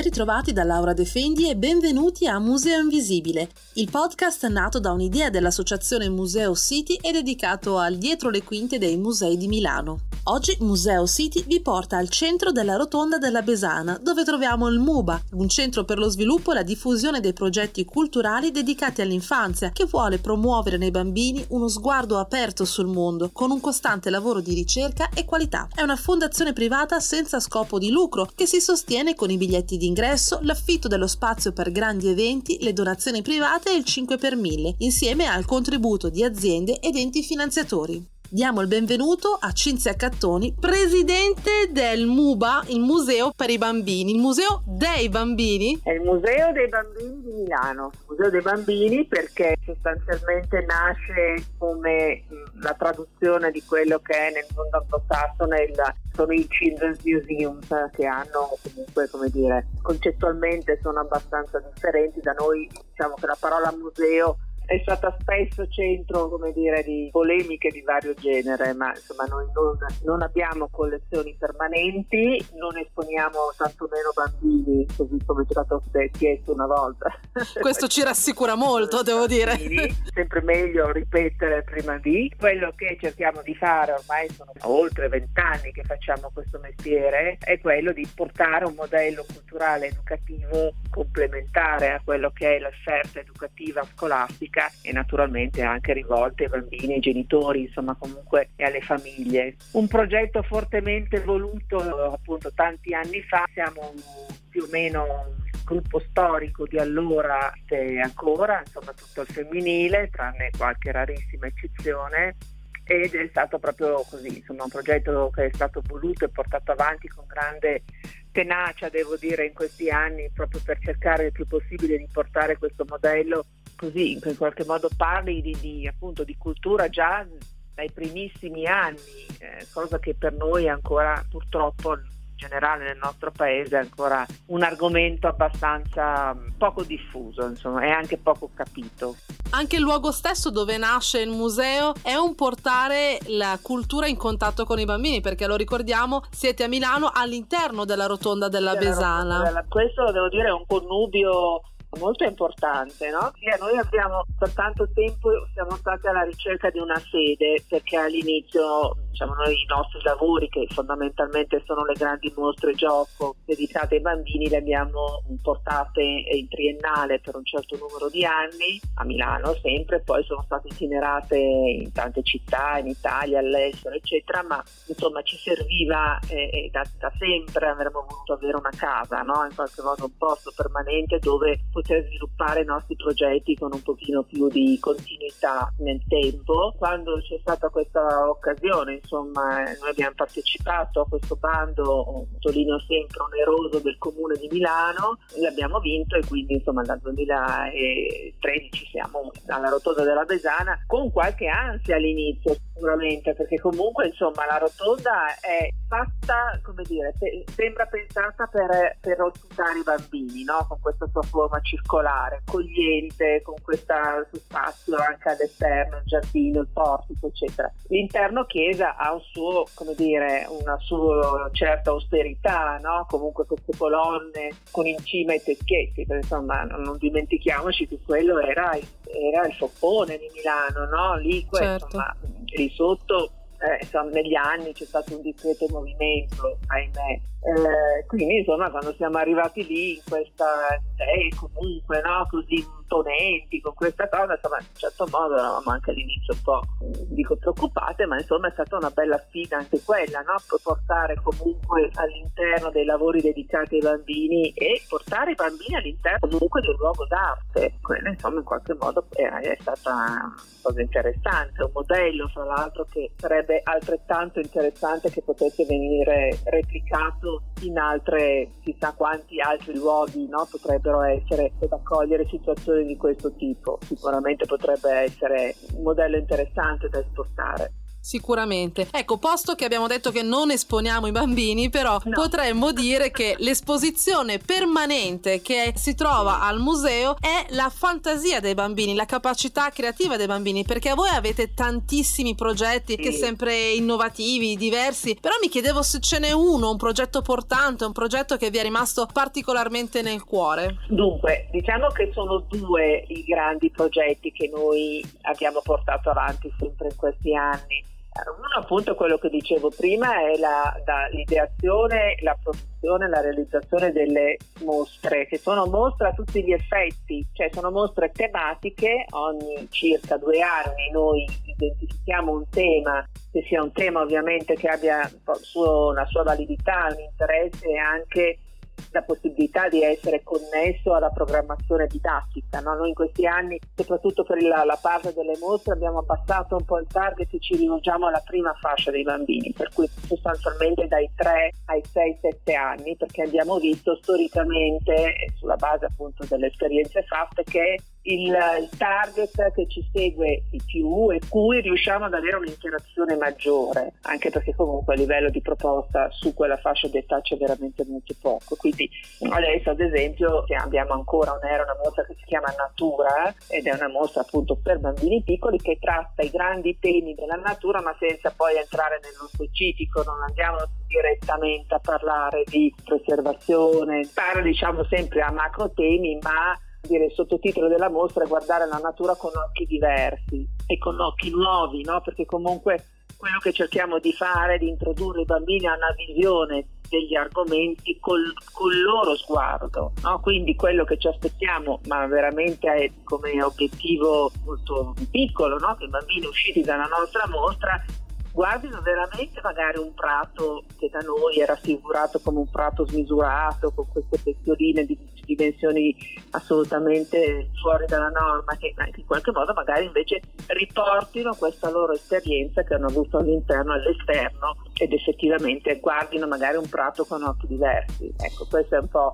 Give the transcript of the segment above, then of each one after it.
Ben ritrovati da Laura De Fendi e benvenuti a Museo Invisibile, il podcast nato da un'idea dell'associazione Museo City e dedicato al dietro le quinte dei musei di Milano. Oggi Museo City vi porta al centro della rotonda della Besana, dove troviamo il MUBA, un centro per lo sviluppo e la diffusione dei progetti culturali dedicati all'infanzia, che vuole promuovere nei bambini uno sguardo aperto sul mondo, con un costante lavoro di ricerca e qualità. È una fondazione privata senza scopo di lucro che si sostiene con i biglietti d'ingresso, l'affitto dello spazio per grandi eventi, le donazioni private e il 5 per 1000, insieme al contributo di aziende ed enti finanziatori. Diamo il benvenuto a Cinzia Cattoni, presidente del MUBA, il Museo per i Bambini, il Museo dei Bambini. È il Museo dei Bambini di Milano, il Museo dei Bambini perché sostanzialmente nasce come la traduzione di quello che è nel mondo anglosassone il, sono i Children's Museums che hanno comunque come dire concettualmente sono abbastanza differenti da noi diciamo che la parola museo è stata spesso centro come dire, di polemiche di vario genere, ma insomma noi non, non, abbiamo collezioni permanenti, non esponiamo tantomeno bambini, così come è stato chiesto una volta. Questo ci rassicura molto, devo dire. Sempre meglio ripetere prima di. Quello che cerchiamo di fare, ormai sono oltre vent'anni che facciamo questo mestiere, è quello di portare un modello culturale educativo complementare a quello che è l'offerta educativa scolastica e naturalmente anche rivolte ai bambini, ai genitori, insomma comunque e alle famiglie. Un progetto fortemente voluto appunto tanti anni fa, siamo più o meno gruppo storico di allora e ancora, insomma tutto il femminile, tranne qualche rarissima eccezione ed è stato proprio così, insomma un progetto che è stato voluto e portato avanti con grande tenacia, devo dire, in questi anni, proprio per cercare il più possibile di portare questo modello così, in qualche modo parli di, di, appunto, di cultura già dai primissimi anni, eh, cosa che per noi ancora purtroppo generale nel nostro paese è ancora un argomento abbastanza mm, poco diffuso, insomma, e anche poco capito. Anche il luogo stesso dove nasce il museo è un portare la cultura in contatto con i bambini, perché lo ricordiamo, siete a Milano all'interno della rotonda della, della Besana. Rotonda, questo devo dire è un connubio molto importante, no? Sì, noi abbiamo per tanto tempo siamo stati alla ricerca di una sede perché all'inizio diciamo noi i nostri lavori che fondamentalmente sono le grandi mostre gioco dedicate ai bambini le abbiamo portate in triennale per un certo numero di anni a Milano sempre, poi sono state itinerate in tante città, in Italia, all'estero eccetera, ma insomma ci serviva eh, da, da, sempre avremmo voluto avere una casa, no? in qualche modo un posto permanente dove poter sviluppare i nostri progetti con un pochino più di continuità nel tempo. Quando c'è stata questa occasione, insomma, noi abbiamo partecipato a questo bando, sottolineo sempre oneroso del Comune di Milano, l'abbiamo vinto e quindi insomma dal 2013 siamo alla rotonda della Besana con qualche ansia all'inizio sicuramente perché comunque insomma la rotonda è fatta come dire pe- sembra pensata per, per ospitare i bambini no? con questa sua forma circolare, accogliente, con questo spazio anche all'esterno, il giardino, il portico, eccetera. L'interno chiesa ha un suo, come dire, una sua certa austerità, no? Comunque queste colonne con in cima i teschetti, perché insomma non dimentichiamoci che quello era, era il soppone di Milano, no? Lì, certo. insomma, lì sotto eh, insomma, negli anni c'è stato un discreto movimento, ahimè. Eh, quindi insomma quando siamo arrivati lì in questa idea comunque no, così imponenti con questa cosa, insomma in un certo modo eravamo anche all'inizio un po' dico preoccupate, ma insomma è stata una bella sfida anche quella, no? portare comunque all'interno dei lavori dedicati ai bambini e portare i bambini all'interno comunque di un luogo d'arte. Quella insomma in qualche modo è, è stata una cosa interessante, un modello fra l'altro che sarebbe altrettanto interessante che potesse venire replicato quando in altre, chissà quanti altri luoghi no, potrebbero essere ad accogliere situazioni di questo tipo. Sicuramente potrebbe essere un modello interessante da esportare. Sicuramente. Ecco, posto che abbiamo detto che non esponiamo i bambini, però no. potremmo dire che l'esposizione permanente che si trova al museo è la fantasia dei bambini, la capacità creativa dei bambini, perché voi avete tantissimi progetti sì. che sempre innovativi, diversi, però mi chiedevo se ce n'è uno, un progetto portante, un progetto che vi è rimasto particolarmente nel cuore. Dunque, diciamo che sono due i grandi progetti che noi abbiamo portato avanti sempre in questi anni. Uno appunto quello che dicevo prima è la, l'ideazione, la produzione, la realizzazione delle mostre, che sono mostre a tutti gli effetti, cioè sono mostre tematiche, ogni circa due anni noi identifichiamo un tema, che sia un tema ovviamente che abbia una sua validità, un interesse e anche la possibilità di essere connesso alla programmazione didattica. No? Noi in questi anni, soprattutto per la, la, parte delle mostre, abbiamo abbassato un po' il target e ci rivolgiamo alla prima fascia dei bambini, per cui sostanzialmente dai 3 ai 6-7 anni, perché abbiamo visto storicamente, sulla base appunto delle esperienze fatte, che il, target che ci segue di più e cui riusciamo ad avere un'interazione maggiore, anche perché comunque a livello di proposta su quella fascia d'età c'è veramente molto poco. Quindi adesso ad esempio abbiamo ancora un'era, una mostra che si chiama Natura ed è una mostra appunto per bambini piccoli che tratta i grandi temi della natura ma senza poi entrare nello specifico, non andiamo direttamente a parlare di preservazione, parla diciamo sempre a macro temi ma dire il sottotitolo della mostra è guardare la natura con occhi diversi e con occhi nuovi, no? perché comunque quello che cerchiamo di fare è di introdurre i bambini a una visione degli argomenti col, col loro sguardo. No? Quindi quello che ci aspettiamo, ma veramente è come obiettivo molto piccolo, no? che i bambini usciti dalla nostra mostra guardino veramente magari un prato che da noi era raffigurato come un prato smisurato, con queste bestioline di dimensioni assolutamente fuori dalla norma, che in qualche modo magari invece riportino questa loro esperienza che hanno avuto all'interno e all'esterno ed effettivamente guardino magari un prato con occhi diversi. Ecco, questo è un po'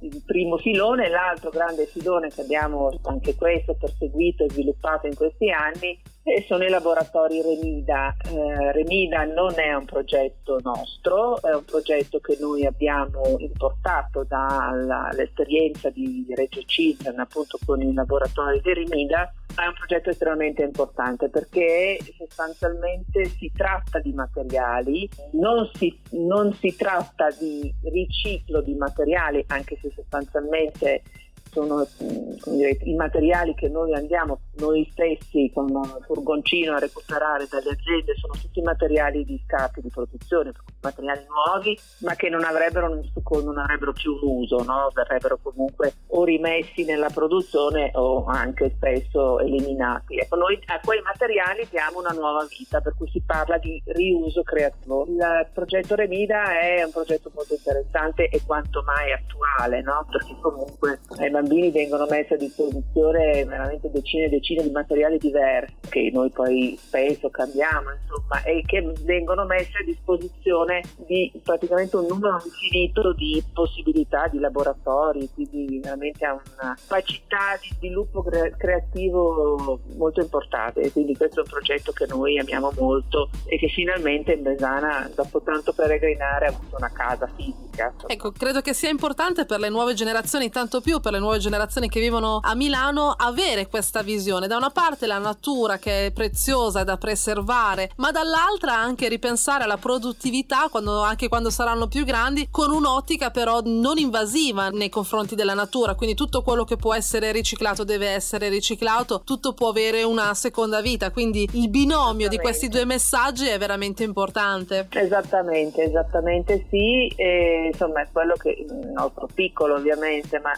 il primo filone, l'altro grande filone che abbiamo anche questo perseguito e sviluppato in questi anni e sono i laboratori Remida. Eh, Remida non è un progetto nostro, è un progetto che noi abbiamo importato dall'esperienza di Reggio Children appunto con i laboratori di Remida, è un progetto estremamente importante perché sostanzialmente si tratta di materiali, non si, non si tratta di riciclo di materiali, anche se sostanzialmente sono dire, i materiali che noi andiamo noi stessi con un furgoncino a recuperare dalle aziende, sono tutti materiali di scarti di produzione, materiali nuovi, ma che non avrebbero, non avrebbero più un uso, no? verrebbero comunque o rimessi nella produzione o anche spesso eliminati. Ecco, noi a quei materiali diamo una nuova vita, per cui si parla di riuso creativo. Il progetto Remida è un progetto molto interessante e quanto mai attuale, no? perché comunque ai bambini vengono messe a disposizione veramente decine e decine di materiali diversi che noi poi spesso cambiamo insomma e che vengono messe a disposizione di praticamente un numero infinito di possibilità di laboratori quindi veramente ha una capacità di sviluppo creativo molto importante. Quindi questo è un progetto che noi amiamo molto e che finalmente in Besana dopo tanto peregrinare ha avuto una casa fisica. Ecco credo che sia importante per le nuove generazioni tanto più per le nuove generazioni che vivono a Milano avere questa visione. Da una parte la natura che è preziosa da preservare, ma dall'altra anche ripensare alla produttività quando, anche quando saranno più grandi con un'ottica però non invasiva nei confronti della natura. Quindi tutto quello che può essere riciclato deve essere riciclato, tutto può avere una seconda vita. Quindi il binomio di questi due messaggi è veramente importante. Esattamente, esattamente sì. E, insomma è quello che il nostro piccolo ovviamente, ma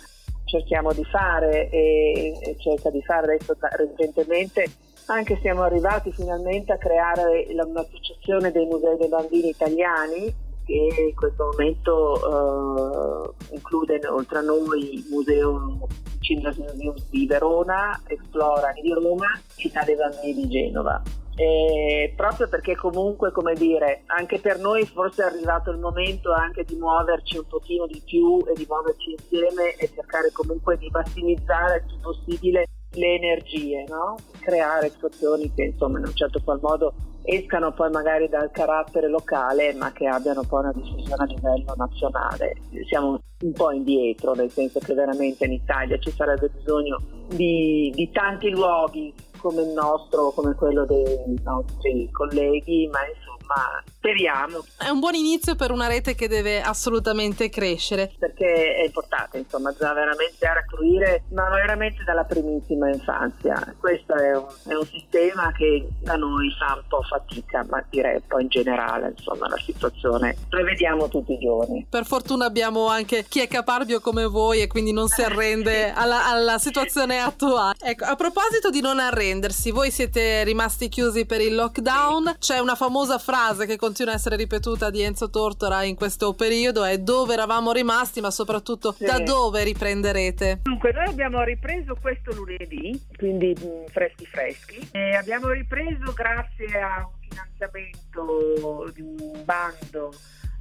cerchiamo di fare e, cerca di fare adesso recentemente anche siamo arrivati finalmente a creare un'associazione dei musei dei bambini italiani che in questo momento eh, include oltre a noi il Museo Museum di Verona, Explora di Roma Città dei Bambini di Genova. E proprio perché comunque, come dire, anche per noi forse è arrivato il momento anche di muoverci un pochino di più e di muoverci insieme e cercare comunque di massimizzare il più possibile le energie, no? creare situazioni che insomma in un certo qual modo escano poi magari dal carattere locale ma che abbiano poi una diffusione a livello nazionale. Siamo un po' indietro, nel senso che veramente in Italia ci sarebbe bisogno di, di tanti luoghi come il nostro, come quello dei nostri colleghi, ma insomma speriamo. È un buon inizio per una rete che deve assolutamente crescere. Perché è importante, insomma, bisogna veramente accruire, ma veramente dalla primissima infanzia. Questo è un, è un, sistema che da noi fa un po' fatica, ma direi un po' in generale, insomma, la situazione la vediamo tutti i giorni. Per fortuna abbiamo anche chi è caparbio come voi e quindi non si arrende alla, alla situazione attuale. Ecco, a proposito di non arrendersi, voi siete rimasti chiusi per il lockdown, c'è una famosa frase che continua a essere ripetuta di Enzo Tortora in questo periodo è dove eravamo rimasti, ma soprattutto sì. da dove riprenderete? Dunque, noi abbiamo ripreso questo lunedì, quindi mh, mm, freschi freschi, e abbiamo ripreso grazie a un finanziamento di un bando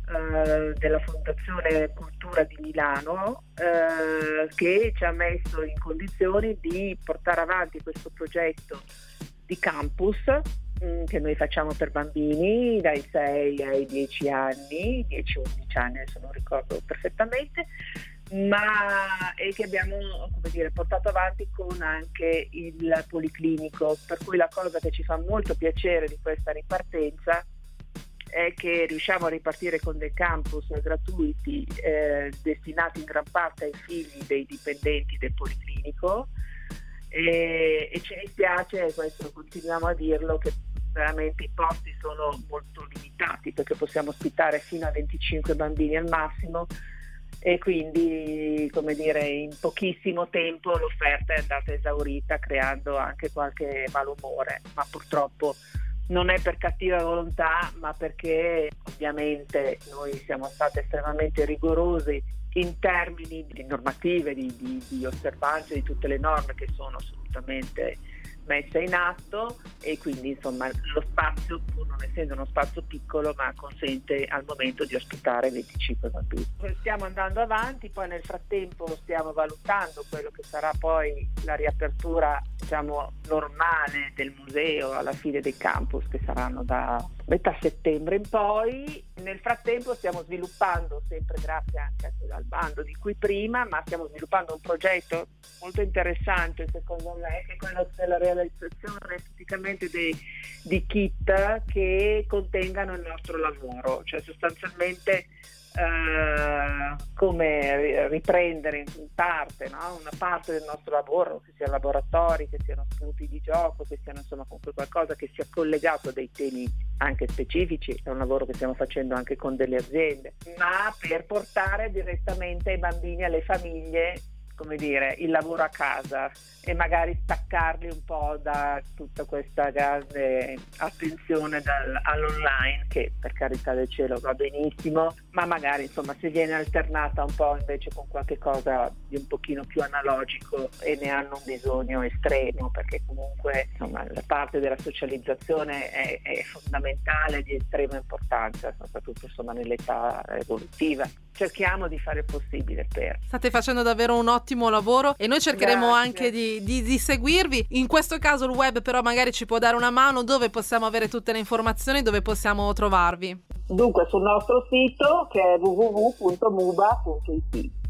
Uh, della Fondazione Cultura di Milano uh, che ci ha messo in condizioni di portare avanti questo progetto di campus che noi facciamo per bambini dai 6 ai 10 anni, 10-11 anni adesso non ricordo perfettamente, ma e che abbiamo dire, portato avanti con anche il policlinico, per cui la cosa che ci fa molto piacere di questa ripartenza è che riusciamo a ripartire con dei campus gratuiti eh, destinati in gran parte ai figli dei dipendenti del policlinico. E, e ci dispiace, questo continuiamo a dirlo, che veramente i posti sono molto limitati perché possiamo ospitare fino a 25 bambini al massimo e quindi come dire in pochissimo tempo l'offerta è andata esaurita creando anche qualche malumore. Ma purtroppo non è per cattiva volontà ma perché ovviamente noi siamo stati estremamente rigorosi in termini di normative, di, di, di osservanza di tutte le norme che sono assolutamente messa in atto e quindi insomma lo spazio, pur non essendo uno spazio piccolo, ma consente al momento di ospitare 25 bambini. Stiamo andando avanti, poi nel frattempo stiamo valutando quello che sarà poi la riapertura diciamo, normale del museo alla fine dei campus che saranno da metà settembre in poi. Nel frattempo stiamo sviluppando, sempre grazie anche al bando di cui prima, ma stiamo sviluppando un progetto molto interessante secondo me, che è quello della realizzazione praticamente dei, di kit che contengano il nostro lavoro, cioè sostanzialmente eh, come riprendere in parte no? una parte del nostro lavoro, che siano laboratori, che siano spunti di gioco, che siano insomma comunque qualcosa che sia collegato a dei temi anche specifici, è un lavoro che stiamo facendo anche con delle aziende, ma per portare direttamente ai bambini alle famiglie come dire, il lavoro a casa e magari staccarli un po' da tutta questa grande attenzione dal, all'online che per carità del cielo va benissimo, ma magari insomma se viene alternata un po' invece con qualche cosa di un pochino più analogico e ne hanno un bisogno estremo perché comunque insomma la parte della socializzazione è, è fondamentale, di estrema importanza, soprattutto insomma nell'età evolutiva. Cerchiamo di fare il possibile per. State facendo davvero un ottimo lavoro e noi cercheremo Grazie. anche di di, di, seguirvi. In questo caso il web però magari ci può dare una mano dove possiamo avere tutte le informazioni, dove possiamo trovarvi. Dunque sul nostro sito che è www.muba.it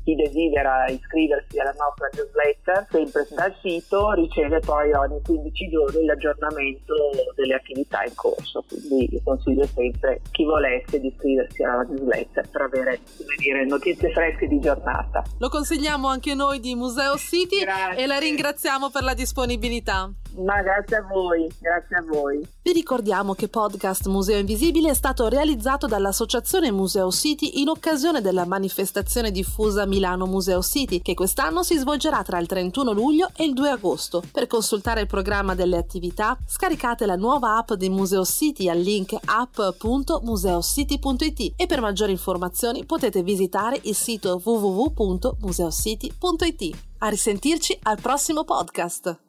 chi desidera iscriversi alla nostra newsletter, sempre dal sito, riceve poi ogni 15 giorni l'aggiornamento delle attività in corso. Quindi consiglio sempre chi volesse di iscriversi alla newsletter per avere dire, notizie fresche di giornata. Lo consigliamo anche noi di Museo City Grazie. e la ringraziamo per la disponibilità. Ma grazie a voi, grazie a voi. Vi ricordiamo che podcast Museo Invisibile è stato realizzato dall'Associazione Museo City in occasione della manifestazione diffusa Milano Museo City, che quest'anno si svolgerà tra il 31 luglio e il 2 agosto. Per consultare il programma delle attività, scaricate la nuova app di Museo City al link app.museocity.it e per maggiori informazioni potete visitare il sito www.museocity.it. A risentirci al prossimo podcast.